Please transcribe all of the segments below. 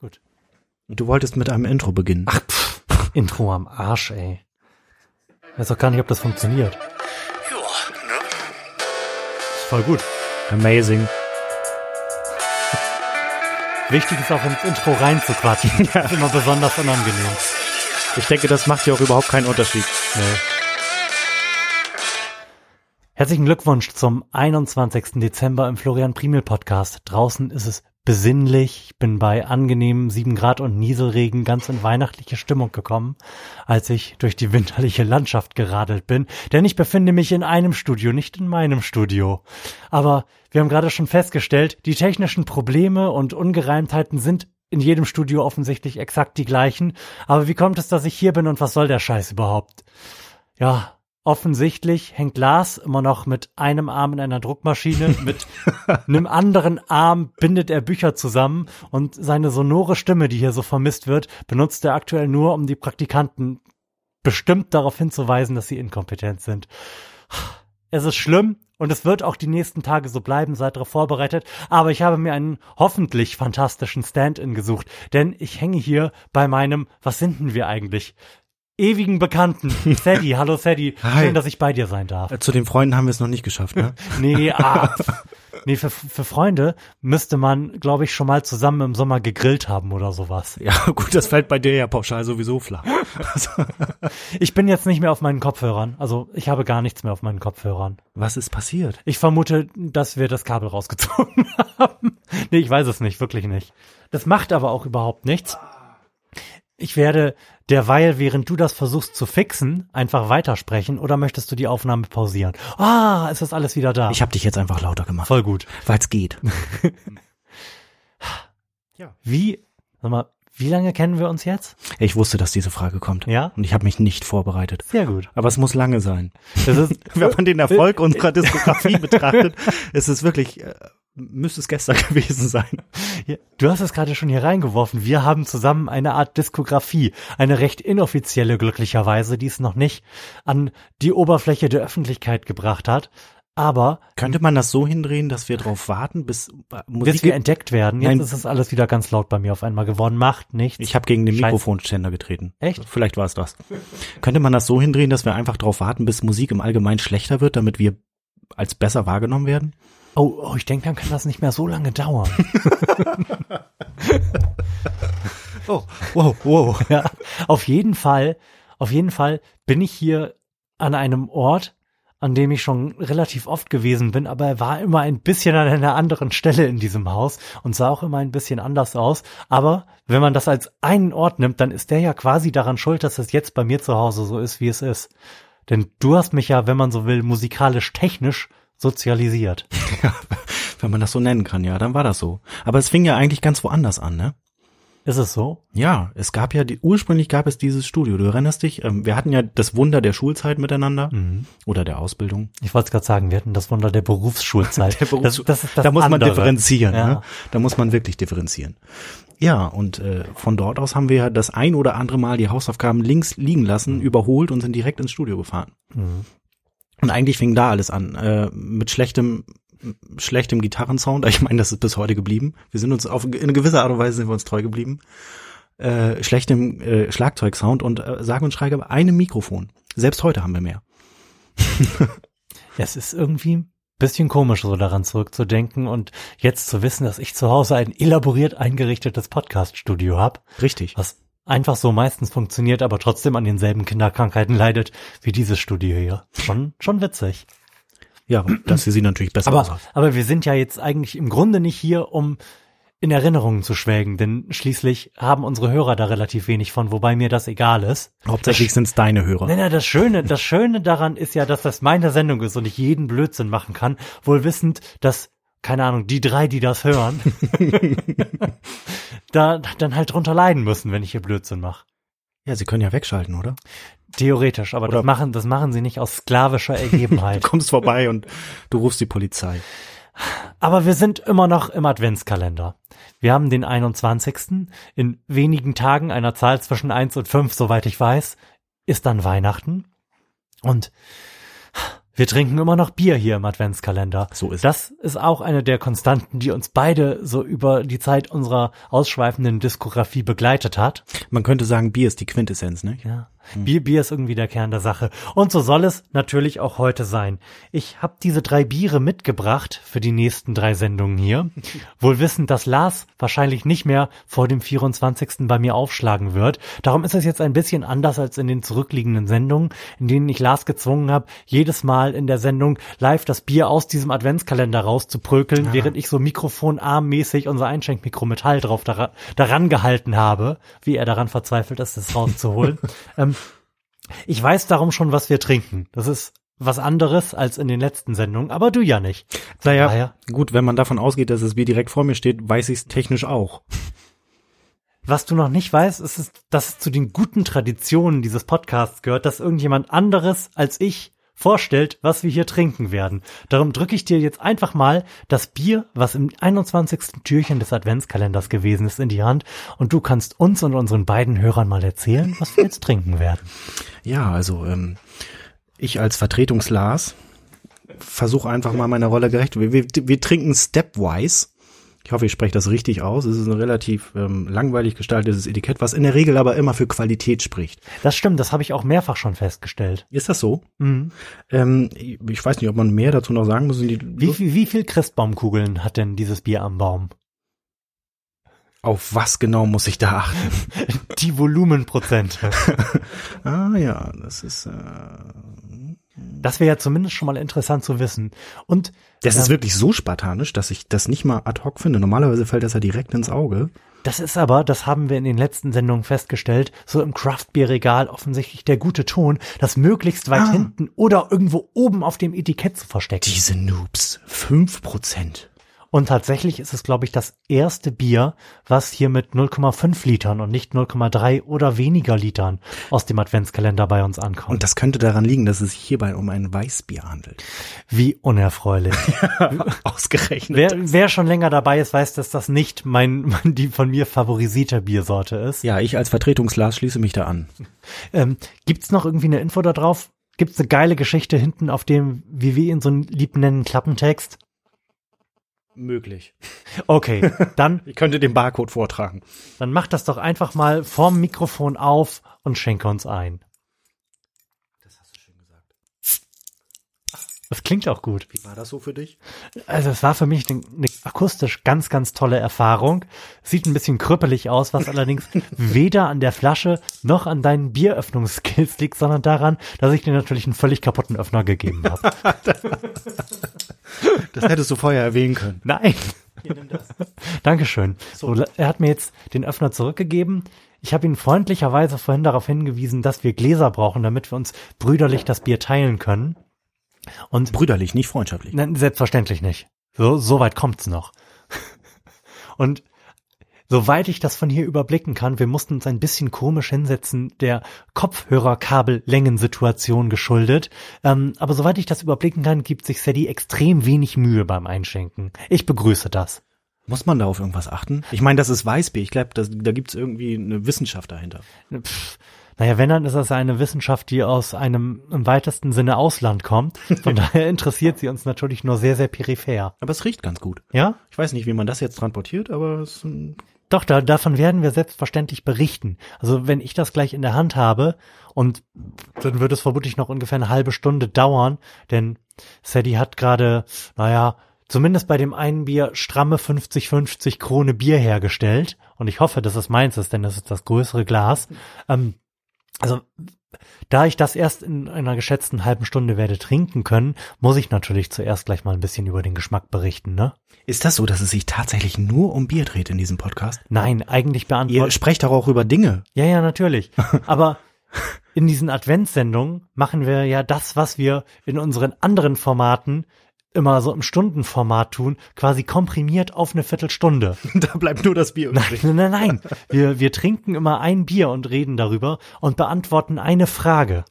Gut. Du wolltest mit einem Intro beginnen. Ach, pff, Intro am Arsch, ey. Ich weiß auch gar nicht, ob das funktioniert. Ja, ne? Ist voll gut. Amazing. Wichtig ist auch ins Intro reinzuquatschen. Das ist immer besonders unangenehm. Ich denke, das macht ja auch überhaupt keinen Unterschied. Nee. Herzlichen Glückwunsch zum 21. Dezember im Florian Primel Podcast. Draußen ist es besinnlich. Ich bin bei angenehmen 7 Grad und Nieselregen ganz in weihnachtliche Stimmung gekommen, als ich durch die winterliche Landschaft geradelt bin. Denn ich befinde mich in einem Studio, nicht in meinem Studio. Aber wir haben gerade schon festgestellt, die technischen Probleme und Ungereimtheiten sind in jedem Studio offensichtlich exakt die gleichen. Aber wie kommt es, dass ich hier bin und was soll der Scheiß überhaupt? Ja, offensichtlich hängt Lars immer noch mit einem Arm in einer Druckmaschine, mit einem anderen Arm bindet er Bücher zusammen und seine sonore Stimme, die hier so vermisst wird, benutzt er aktuell nur, um die Praktikanten bestimmt darauf hinzuweisen, dass sie inkompetent sind. Es ist schlimm und es wird auch die nächsten Tage so bleiben, seid darauf vorbereitet. Aber ich habe mir einen hoffentlich fantastischen Stand-in gesucht, denn ich hänge hier bei meinem, was sind denn wir eigentlich? Ewigen Bekannten, Sadie. Hallo Sadie, Hi. schön, dass ich bei dir sein darf. Äh, Zu den Freunden haben wir es noch nicht geschafft, ne? Nee, ah, nee, für, für Freunde müsste man, glaube ich, schon mal zusammen im Sommer gegrillt haben oder sowas. ja, gut, das fällt bei dir ja pauschal sowieso flach. Ich bin jetzt nicht mehr auf meinen Kopfhörern, also ich habe gar nichts mehr auf meinen Kopfhörern. was ist passiert? Ich vermute, dass wir das Kabel rausgezogen haben. Nee, ich weiß es nicht, wirklich nicht. Das macht aber auch überhaupt nichts. Ich werde derweil, während du das versuchst zu fixen, einfach weitersprechen oder möchtest du die Aufnahme pausieren? Ah, ist das alles wieder da? Ich habe dich jetzt einfach lauter gemacht, voll gut. weil es geht. Wie, sag mal, wie lange kennen wir uns jetzt? Ich wusste, dass diese Frage kommt. Ja? Und ich habe mich nicht vorbereitet. Sehr gut. Aber es muss lange sein. Das ist, Wenn man den Erfolg unserer Diskografie betrachtet, ist es wirklich, äh, müsste es gestern gewesen sein. Du hast es gerade schon hier reingeworfen. Wir haben zusammen eine Art Diskografie, eine recht inoffizielle glücklicherweise, die es noch nicht an die Oberfläche der Öffentlichkeit gebracht hat. Aber Könnte man das so hindrehen, dass wir darauf warten, bis äh, bis Musik... wir entdeckt werden, jetzt Nein. ist es alles wieder ganz laut bei mir auf einmal geworden. Macht nichts. Ich habe gegen den Scheiße. Mikrofonständer getreten. Echt? Vielleicht war es das. Könnte man das so hindrehen, dass wir einfach darauf warten, bis Musik im Allgemeinen schlechter wird, damit wir als besser wahrgenommen werden? Oh, oh, ich denke, dann kann das nicht mehr so lange dauern. Oh, wow, wow. ja, auf jeden Fall, auf jeden Fall bin ich hier an einem Ort, an dem ich schon relativ oft gewesen bin, aber er war immer ein bisschen an einer anderen Stelle in diesem Haus und sah auch immer ein bisschen anders aus. Aber wenn man das als einen Ort nimmt, dann ist der ja quasi daran schuld, dass es jetzt bei mir zu Hause so ist, wie es ist. Denn du hast mich ja, wenn man so will, musikalisch technisch sozialisiert. Wenn man das so nennen kann, ja, dann war das so. Aber es fing ja eigentlich ganz woanders an, ne? Ist es so? Ja, es gab ja, die, ursprünglich gab es dieses Studio. Du erinnerst dich? Ähm, wir hatten ja das Wunder der Schulzeit miteinander oder der Ausbildung. Ich wollte es gerade sagen, wir hatten das Wunder der Berufsschulzeit. Der Berufs- das, das das da muss man andere. differenzieren. Ja. Ne? Da muss man wirklich differenzieren. Ja, und äh, von dort aus haben wir ja das ein oder andere Mal die Hausaufgaben links liegen lassen, überholt und sind direkt ins Studio gefahren. Mhm. Und eigentlich fing da alles an, äh, mit schlechtem schlechtem Gitarrensound. Ich meine, das ist bis heute geblieben. Wir sind uns auf in gewisser Art und Weise sind wir uns treu geblieben. Äh, schlechtem äh, Schlagzeugsound und äh, sage und schreibe einem Mikrofon. Selbst heute haben wir mehr. Es ist irgendwie ein bisschen komisch, so daran zurückzudenken und jetzt zu wissen, dass ich zu Hause ein elaboriert eingerichtetes Podcast-Studio habe, Richtig. was einfach so meistens funktioniert, aber trotzdem an denselben Kinderkrankheiten leidet wie dieses Studio hier. Schon, schon witzig. Ja, das hier sieht natürlich besser Aber, aus. aber wir sind ja jetzt eigentlich im Grunde nicht hier, um in Erinnerungen zu schwelgen, denn schließlich haben unsere Hörer da relativ wenig von, wobei mir das egal ist. Hauptsächlich sind es deine Hörer. Nein, nein, das Schöne, das Schöne daran ist ja, dass das meine Sendung ist und ich jeden Blödsinn machen kann, wohl wissend, dass, keine Ahnung, die drei, die das hören, da dann halt drunter leiden müssen, wenn ich hier Blödsinn mache. Ja, sie können ja wegschalten, oder? Theoretisch, aber Oder- das machen, das machen sie nicht aus sklavischer Ergebenheit. Du kommst vorbei und du rufst die Polizei. Aber wir sind immer noch im Adventskalender. Wir haben den 21. In wenigen Tagen, einer Zahl zwischen 1 und 5, soweit ich weiß, ist dann Weihnachten. Und Wir trinken immer noch Bier hier im Adventskalender. So ist Das ist auch eine der Konstanten, die uns beide so über die Zeit unserer ausschweifenden Diskografie begleitet hat. Man könnte sagen, Bier ist die Quintessenz, ne? Ja. Bier, Bier ist irgendwie der Kern der Sache. Und so soll es natürlich auch heute sein. Ich habe diese drei Biere mitgebracht für die nächsten drei Sendungen hier. Wohl wissend, dass Lars wahrscheinlich nicht mehr vor dem 24. bei mir aufschlagen wird. Darum ist es jetzt ein bisschen anders als in den zurückliegenden Sendungen, in denen ich Lars gezwungen habe, jedes Mal in der Sendung live das Bier aus diesem Adventskalender rauszuprökeln, während ich so mikrofonarmmäßig unser Einschenkmikro mit Hall drauf dara daran gehalten habe, wie er daran verzweifelt ist, es rauszuholen. ähm, ich weiß darum schon, was wir trinken. Das ist was anderes als in den letzten Sendungen, aber du ja nicht. Naja, daher- gut, wenn man davon ausgeht, dass das Bier direkt vor mir steht, weiß ich es technisch auch. Was du noch nicht weißt, ist, es, dass es zu den guten Traditionen dieses Podcasts gehört, dass irgendjemand anderes als ich vorstellt, was wir hier trinken werden. Darum drücke ich dir jetzt einfach mal das Bier, was im 21. Türchen des Adventskalenders gewesen ist, in die Hand und du kannst uns und unseren beiden Hörern mal erzählen, was wir jetzt trinken werden. Ja, also ähm, ich als Vertretungslars versuche einfach mal meiner Rolle gerecht. Wir, wir, wir trinken stepwise. Ich hoffe, ich spreche das richtig aus. Es ist ein relativ ähm, langweilig gestaltetes Etikett, was in der Regel aber immer für Qualität spricht. Das stimmt, das habe ich auch mehrfach schon festgestellt. Ist das so? Mhm. Ähm, ich weiß nicht, ob man mehr dazu noch sagen muss. Wie, viel- wie viel Christbaumkugeln hat denn dieses Bier am Baum? auf was genau muss ich da achten? Die Volumenprozente. ah ja, das ist. Äh, Das wäre ja zumindest schon mal interessant zu wissen. Und das ist ähm, wirklich so spartanisch, dass ich das nicht mal ad hoc finde. Normalerweise fällt das ja direkt ins Auge. Das ist aber, das haben wir in den letzten Sendungen festgestellt, so im Craftbeer-Regal offensichtlich der gute Ton, das möglichst weit Ah. hinten oder irgendwo oben auf dem Etikett zu verstecken. Diese Noobs. Fünf Prozent. Und tatsächlich ist es, glaube ich, das erste Bier, was hier mit 0,5 Litern und nicht 0,3 oder weniger Litern aus dem Adventskalender bei uns ankommt. Und das könnte daran liegen, dass es sich hierbei um ein Weißbier handelt. Wie unerfreulich. Ausgerechnet. wer, wer schon länger dabei ist, weiß, dass das nicht mein, die von mir favorisierte Biersorte ist. ja, ich als Vertretungsglas schließe mich da an. Ähm, gibt's noch irgendwie eine Info da drauf? Gibt's eine geile Geschichte hinten auf dem, wie wir ihn so lieb nennen, Klappentext? Möglich. Okay, dann, Ich könnte den Barcode vortragen. dann mach das doch einfach mal vorm Mikrofon auf und schenke uns ein. Das hast du schön gesagt. Das klingt auch gut. Wie war das so für dich? Also es war für mich eine, eine akustisch ganz, ganz tolle Erfahrung. Sieht ein bisschen krüppelig aus, was allerdings weder an der Flasche noch an deinen Bieröffnungsskills liegt, sondern daran, dass ich dir natürlich einen völlig kaputten Öffner gegeben habe. Das hättest du vorher erwähnen können. Nein. Dankeschön. So, er hat mir jetzt den Öffner zurückgegeben. Ich habe ihn freundlicherweise vorhin darauf hingewiesen, dass wir Gläser brauchen, damit wir uns brüderlich das Bier teilen können. Und Brüderlich, nicht freundschaftlich. Nein, selbstverständlich nicht. So, so weit kommt's noch. Und soweit ich das von hier überblicken kann, wir mussten uns ein bisschen komisch hinsetzen, der Kopfhörerkabellängensituation geschuldet. Ähm, aber soweit ich das überblicken kann, gibt sich Sadie extrem wenig Mühe beim Einschenken. Ich begrüße das. Muss man da auf irgendwas achten? Ich meine, das ist Weißbier. Ich glaube, da gibt's irgendwie eine Wissenschaft dahinter. Pff, naja, wenn, dann ist das eine Wissenschaft, die aus einem im weitesten Sinne Ausland kommt. Von daher interessiert sie uns natürlich nur sehr, sehr peripher. Aber es riecht ganz gut. Ja? Ich weiß nicht, wie man das jetzt transportiert, aber es, Doch, da, davon werden wir selbstverständlich berichten. Also wenn ich das gleich in der Hand habe und dann wird es vermutlich noch ungefähr eine halbe Stunde dauern, denn Sadie hat gerade, naja, zumindest bei dem einen Bier stramme 50-50 Krone Bier hergestellt und ich hoffe, dass es meins ist, denn das ist das größere Glas. Ähm, also da ich das erst in einer geschätzten halben Stunde werde trinken können, muss ich natürlich zuerst gleich mal ein bisschen über den Geschmack berichten, ne? ist das so, dass es sich tatsächlich nur um Bier dreht in diesem Podcast? Nein, eigentlich Ihr beantwortet. sprecht doch auch über Dinge. Ja, ja, natürlich. Aber in diesen Adventssendungen machen wir ja das, was wir in unseren anderen Formaten immer so im Stundenformat tun, quasi komprimiert auf eine Viertelstunde. da bleibt nur das Bier übrig. Nein, nein, nein. Wir, wir trinken immer ein Bier und reden darüber und beantworten eine Frage.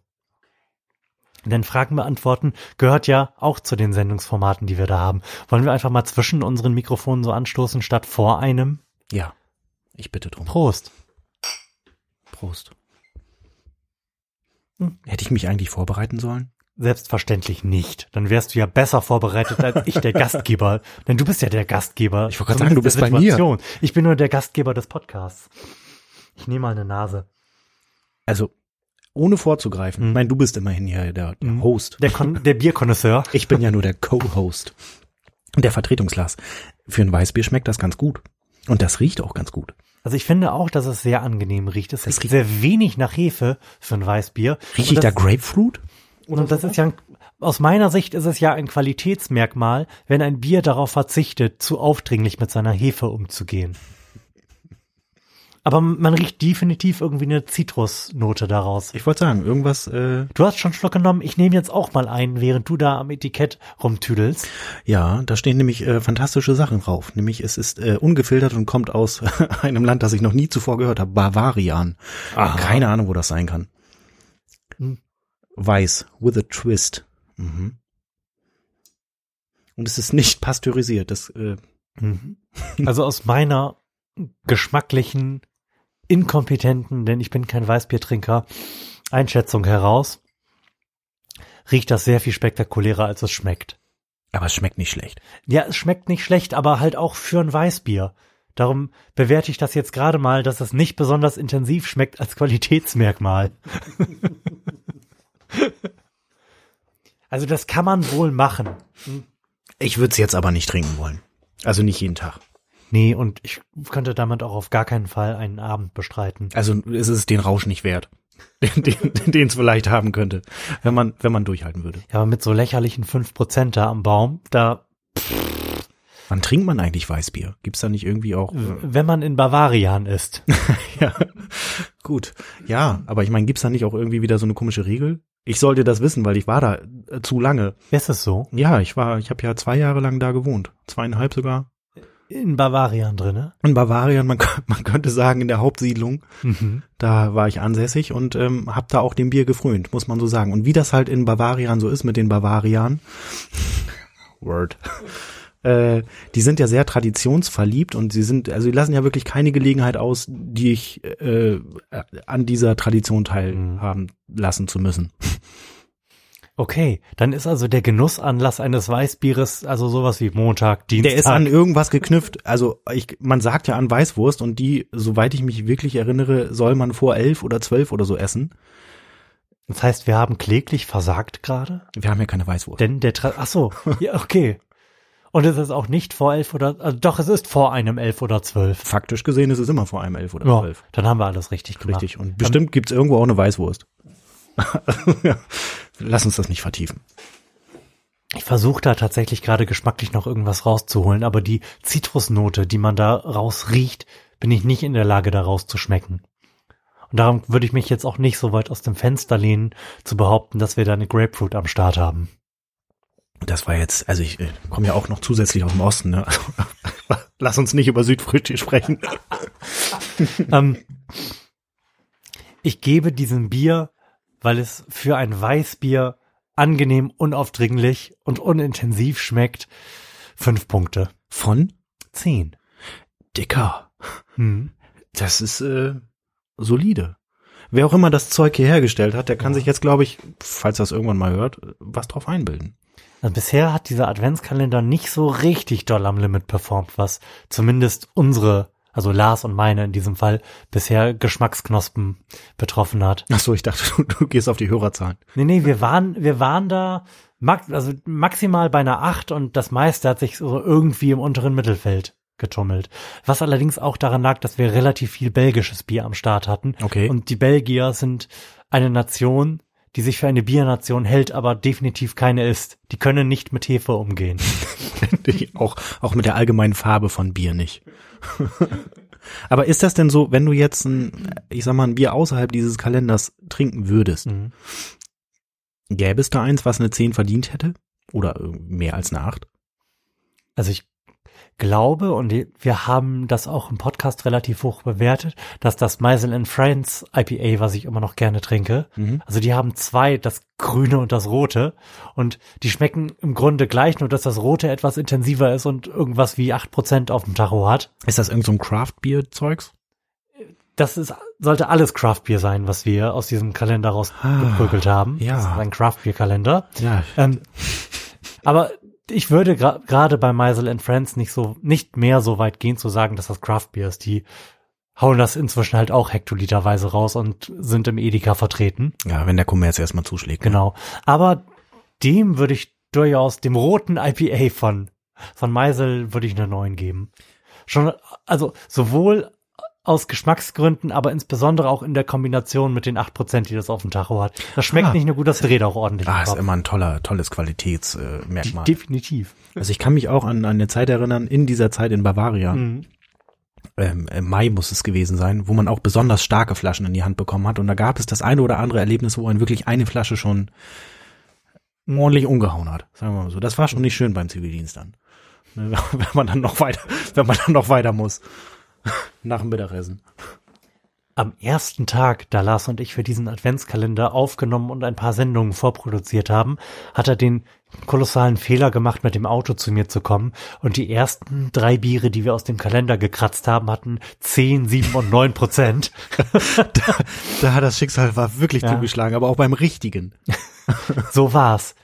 Denn Fragen beantworten gehört ja auch zu den Sendungsformaten, die wir da haben. Wollen wir einfach mal zwischen unseren Mikrofonen so anstoßen, statt vor einem? Ja, ich bitte drum. Prost. Prost. Hm, Hätte ich mich eigentlich vorbereiten sollen? Selbstverständlich nicht. Dann wärst du ja besser vorbereitet als ich, der Gastgeber. Denn du bist ja der Gastgeber. Ich wollte gerade sagen, du bist bei mir. Ich bin nur der Gastgeber des Podcasts. Ich nehme mal eine Nase. Also, ohne vorzugreifen. Mhm. Ich meine, du bist immerhin hier der, der Mhm. Host. Der, Kon der Bierkonnoisseur. Ich bin ja nur der Co-Host. Der Vertretungsglas. Für ein Weißbier schmeckt das ganz gut. Und das riecht auch ganz gut. Also ich finde auch, dass es sehr angenehm riecht. Es riecht riecht- sehr wenig nach Hefe für ein Weißbier. Rieche ich da das- Und das ist ja, ein- aus meiner Sicht ist es ja ein Qualitätsmerkmal, wenn ein Bier darauf verzichtet, zu aufdringlich mit seiner Hefe umzugehen. Aber man riecht definitiv irgendwie eine Zitrusnote daraus. Ich wollte sagen, irgendwas, äh, Du hast schon Schluck genommen, ich nehme jetzt auch mal einen, während du da am Etikett rumtüdelst. ja, da stehen nämlich äh, fantastische Sachen drauf. Nämlich es ist äh, ungefiltert und kommt aus einem Land, das ich noch nie zuvor gehört habe, Bavarian. Aha. Keine Ahnung, wo das sein kann. Hm. Weiß, with a twist. Mhm. Und es ist nicht pasteurisiert. Das, äh, Mhm. Also aus meiner geschmacklichen, inkompetenten, denn ich bin kein Weißbiertrinker, Einschätzung heraus, riecht das sehr viel spektakulärer, als es schmeckt. aber es schmeckt nicht schlecht. Ja, es schmeckt nicht schlecht, aber halt auch für ein Weißbier. Darum bewerte ich das jetzt gerade mal, dass es nicht besonders intensiv schmeckt als Qualitätsmerkmal. also das kann man wohl machen. Ich würde es jetzt aber nicht trinken wollen. Also nicht jeden Tag. Nee, und ich könnte damit auch auf gar keinen Fall einen Abend bestreiten. Also es ist den Rausch nicht wert, den es vielleicht haben könnte, wenn man wenn man durchhalten würde. Ja, aber mit so lächerlichen 5% da am Baum, da, Wann trinkt man eigentlich Weißbier? Gibt's da nicht irgendwie auch? Äh, wenn man in Bavarian ist. ja, gut. Ja, aber ich meine, gibt's da nicht auch irgendwie wieder so eine komische Regel? Ich sollte das wissen, weil ich war da äh, zu lange. Ist es so? Ja, ich war, ich habe ja zwei Jahre lang da gewohnt, zweieinhalb sogar. In Bavarian drinne? In Bavaria, man, man könnte sagen in der Hauptsiedlung. Mhm. Da war ich ansässig und ähm, habe da auch dem Bier gefrönt, muss man so sagen. Und wie das halt in Bavarian so ist mit den Bavarian, Word, äh, die sind ja sehr traditionsverliebt und sie sind, also die lassen ja wirklich keine Gelegenheit aus, die ich äh, an dieser Tradition teilhaben lassen zu müssen. Okay, dann ist also der Genussanlass eines Weißbieres also sowas wie Montag, Dienstag. Der ist an irgendwas geknüpft. Also ich, man sagt ja an Weißwurst und die, soweit ich mich wirklich erinnere, soll man vor elf oder zwölf oder so essen. das heißt, wir haben kläglich versagt gerade? Wir haben ja keine Weißwurst. Denn der Tra Ach so, ja, okay. Und es ist auch nicht vor elf oder, also doch, es ist vor einem elf oder zwölf. Faktisch gesehen ist es immer vor einem elf oder Ja, zwölf. dann haben wir alles richtig gemacht. Richtig. Und bestimmt gibt's irgendwo auch eine Weißwurst. Lass uns das nicht vertiefen. Ich versuche da tatsächlich gerade geschmacklich noch irgendwas rauszuholen, aber die Zitrusnote, die man da rausriecht, bin ich nicht in der Lage, da rauszuschmecken. Und darum würde ich mich jetzt auch nicht so weit aus dem Fenster lehnen, zu behaupten, dass wir da eine Grapefruit am Start haben. Das war jetzt, also ich äh, komme ja auch noch zusätzlich aus dem Osten. Ne? Also, lass uns nicht über Südfrüchte sprechen. ähm, ich gebe diesem Bier, weil es für ein Weißbier angenehm, unaufdringlich und unintensiv schmeckt, fünf Punkte. Von Zehn. Dicker. Hm. Das ist äh, solide. Wer auch immer das Zeug hier hergestellt hat, der kann sich jetzt, glaube ich, falls das irgendwann mal hört, was drauf einbilden. Also bisher hat dieser Adventskalender nicht so richtig doll am Limit performt, was zumindest unsere, also Lars und meine in diesem Fall, bisher Geschmacksknospen betroffen hat. Ach so, ich dachte, du, du gehst auf die Hörerzahlen. Nee, nee, wir waren, wir waren da max, also maximal bei einer acht und das meiste hat sich so irgendwie im unteren Mittelfeld getummelt. Was allerdings auch daran lag, dass wir relativ viel belgisches Bier am Start hatten. Okay. Und die Belgier sind eine Nation, die sich für eine Biernation hält, aber definitiv keine ist. Die können nicht mit Hefe umgehen. Auch, auch mit der allgemeinen Farbe von Bier nicht. Aber ist das denn so, wenn du jetzt ein, ich sag mal, ein Bier außerhalb dieses Kalenders trinken würdest, Mhm. gäbe es da eins, was eine 10 verdient hätte? Oder mehr als eine 8? Also ich glaube, und wir haben das auch im Podcast relativ hoch bewertet, dass das Meisel and Friends IPA, was ich immer noch gerne trinke, Mhm. also die haben zwei, das grüne und das rote, und die schmecken im Grunde gleich, nur dass das rote etwas intensiver ist und irgendwas wie acht Prozent auf dem Tacho hat. Ist das irgend so ein Craft-Bier-Zeugs? das ist, sollte alles Craft Beer sein, was wir aus diesem Kalender rausgeprügelt haben. Ah, ja. Das ist ein Craft Beer Kalender. Ja, Ähm, aber ich würde gra- gerade bei Meisel and Friends nicht so, nicht mehr so weit gehen zu sagen, dass das Craft Beer ist. Die hauen das inzwischen halt auch hektoliterweise raus und sind im Edeka vertreten. ja, wenn der Kommerz erstmal zuschlägt. ne? Genau. Aber dem würde ich durchaus, dem roten IPA von, von Meisel würde ich eine 9 geben. Schon, also sowohl aus Geschmacksgründen, aber insbesondere auch in der Kombination mit den 8%, die das auf dem Tacho hat. Das schmeckt Ah. nicht nur gut, das dreht auch ordentlich. Ah, ist immer ein toller, tolles Qualitätsmerkmal. Äh. Definitiv. also ich kann mich auch an, an eine Zeit erinnern, in dieser Zeit in Bavaria, Mhm. ähm, im Mai muss es gewesen sein, wo man auch besonders starke Flaschen in die Hand bekommen hat. Und da gab es das eine oder andere Erlebnis, wo man wirklich eine Flasche schon ordentlich umgehauen hat. Sagen wir mal so. Das war schon nicht schön beim Zivildienst dann. Ne, Wenn man dann noch weiter, wenn man dann noch weiter muss. Nach dem Mittagessen. Am ersten Tag, da Lars und ich für diesen Adventskalender aufgenommen und ein paar Sendungen vorproduziert haben, hat er den kolossalen Fehler gemacht, mit dem Auto zu mir zu kommen. Und die ersten drei Biere, die wir aus dem Kalender gekratzt haben, hatten 10, 7 und 9 Prozent. Da hat das Schicksal war wirklich Ja. zugeschlagen, aber auch beim richtigen. So war's.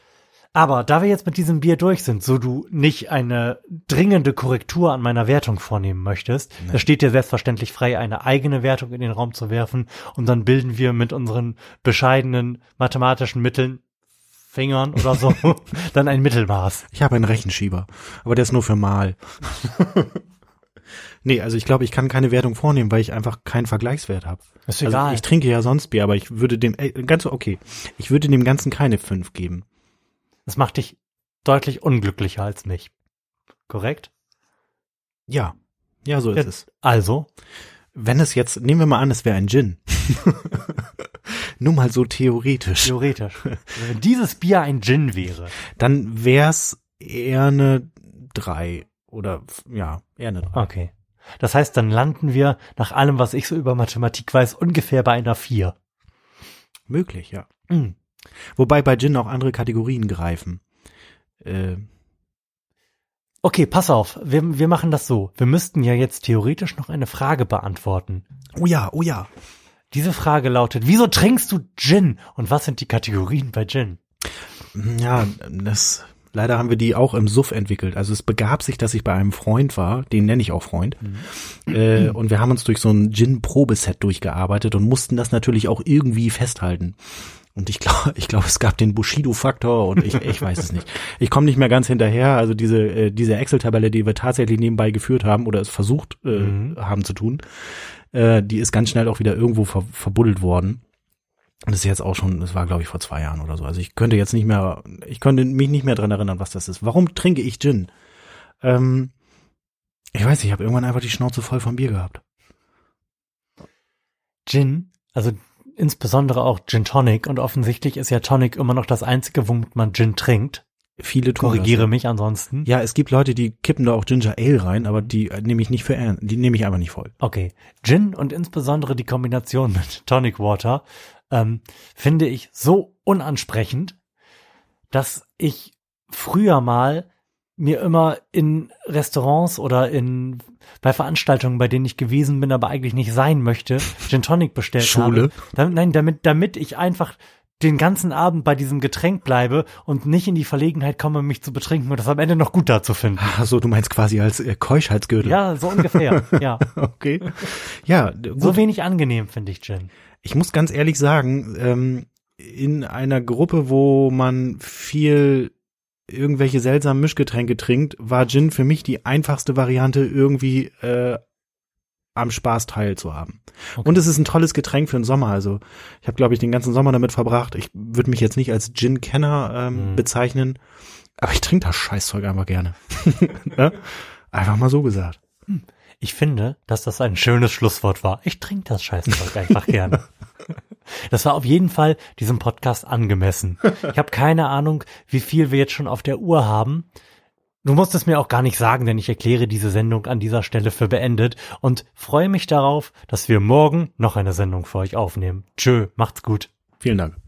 Aber da wir jetzt mit diesem Bier durch sind, so du nicht eine dringende Korrektur an meiner Wertung vornehmen möchtest, da steht dir selbstverständlich frei, eine eigene Wertung in den Raum zu werfen und dann bilden wir mit unseren bescheidenen mathematischen Mitteln, Fingern oder so, dann ein Mittelmaß. Ich habe einen Rechenschieber, aber der ist nur für mal. nee, also ich glaube, ich kann keine Wertung vornehmen, weil ich einfach keinen Vergleichswert habe. Ist Also ich trinke ja sonst Bier, aber ich würde dem äh, ganz okay. Ich würde dem Ganzen keine fünf geben. Das macht dich deutlich unglücklicher als mich. Korrekt? Ja. Ja, so ist Ja. es. Also, Wenn es jetzt, nehmen wir mal an, es wäre ein Gin. Nur mal so theoretisch. theoretisch. Wenn dieses Bier ein Gin wäre, Dann wär's eher eine drei oder f- ja, eher eine drei. Okay. Das heißt, dann landen wir, nach allem, was ich so über Mathematik weiß, ungefähr bei einer 4. Möglich, ja. Mhm. Wobei bei Gin auch andere Kategorien greifen. Äh, Okay, pass auf, wir, wir machen das so. Wir müssten ja jetzt theoretisch noch eine Frage beantworten. oh ja, oh ja. Diese Frage lautet, wieso trinkst du Gin? Und was sind die Kategorien bei Gin? Ja, das leider haben wir die auch im Suff entwickelt. Also es begab sich, dass ich bei einem Freund war, den nenne ich auch Freund, äh, und wir haben uns durch so ein Gin-Probeset durchgearbeitet und mussten das natürlich auch irgendwie festhalten. Und ich glaube, ich glaube, es gab den Bushido-Faktor und ich, ich weiß es nicht. Ich komme nicht mehr ganz hinterher. Also diese äh, diese Excel-Tabelle, die wir tatsächlich nebenbei geführt haben oder es versucht äh, Mhm. haben zu tun, äh, die ist ganz schnell auch wieder irgendwo ver verbuddelt worden. Und das ist jetzt auch schon, das war glaube ich vor zwei Jahren oder so. Also ich könnte jetzt nicht mehr, ich könnte mich nicht mehr dran erinnern, was das ist. Warum trinke ich Gin? Ähm, ich weiß nicht, ich habe irgendwann einfach die Schnauze voll vom Bier gehabt. Gin, also insbesondere auch Gin Tonic und offensichtlich ist ja Tonic immer noch das einzige, womit man Gin trinkt. Viele tun Korrigiere das. mich ansonsten. Ja, es gibt Leute, die kippen da auch Ginger Ale rein, aber die äh, nehme ich nicht für ernst. Die nehme ich einfach nicht voll. Okay. Gin und insbesondere die Kombination mit Tonic Water ähm, finde ich so unansprechend, dass ich früher mal mir immer in Restaurants oder in bei Veranstaltungen, bei denen ich gewesen bin, aber eigentlich nicht sein möchte, Gin Tonic bestellt Schule? habe. Damit, nein, damit, damit ich einfach den ganzen Abend bei diesem Getränk bleibe und nicht in die Verlegenheit komme, mich zu betrinken und das am Ende noch gut dazu finden. Ach so, du meinst quasi als äh, Keuschheitsgürtel. Ja, so ungefähr. ja. Okay. Ja, gut. So wenig angenehm finde ich Gin. Ich muss ganz ehrlich sagen, ähm, in einer Gruppe, wo man viel irgendwelche seltsamen Mischgetränke trinkt, war Gin für mich die einfachste Variante, irgendwie äh, am Spaß teilzuhaben. Okay. Und es ist ein tolles Getränk für den Sommer. Also ich habe, glaube ich, den ganzen Sommer damit verbracht. Ich würde mich jetzt nicht als Gin-Kenner ähm, Mhm. bezeichnen, aber ich trinke das Scheißzeug einfach gerne. ne? Einfach mal so gesagt. Ich finde, dass das ein schönes Schlusswort war. Ich trinke das Scheißzeug einfach gerne. Das war auf jeden Fall diesem Podcast angemessen. Ich habe keine Ahnung, wie viel wir jetzt schon auf der Uhr haben. Du musst es mir auch gar nicht sagen, denn ich erkläre diese Sendung an dieser Stelle für beendet und freue mich darauf, dass wir morgen noch eine Sendung für euch aufnehmen. Tschö, macht's gut. Vielen Dank.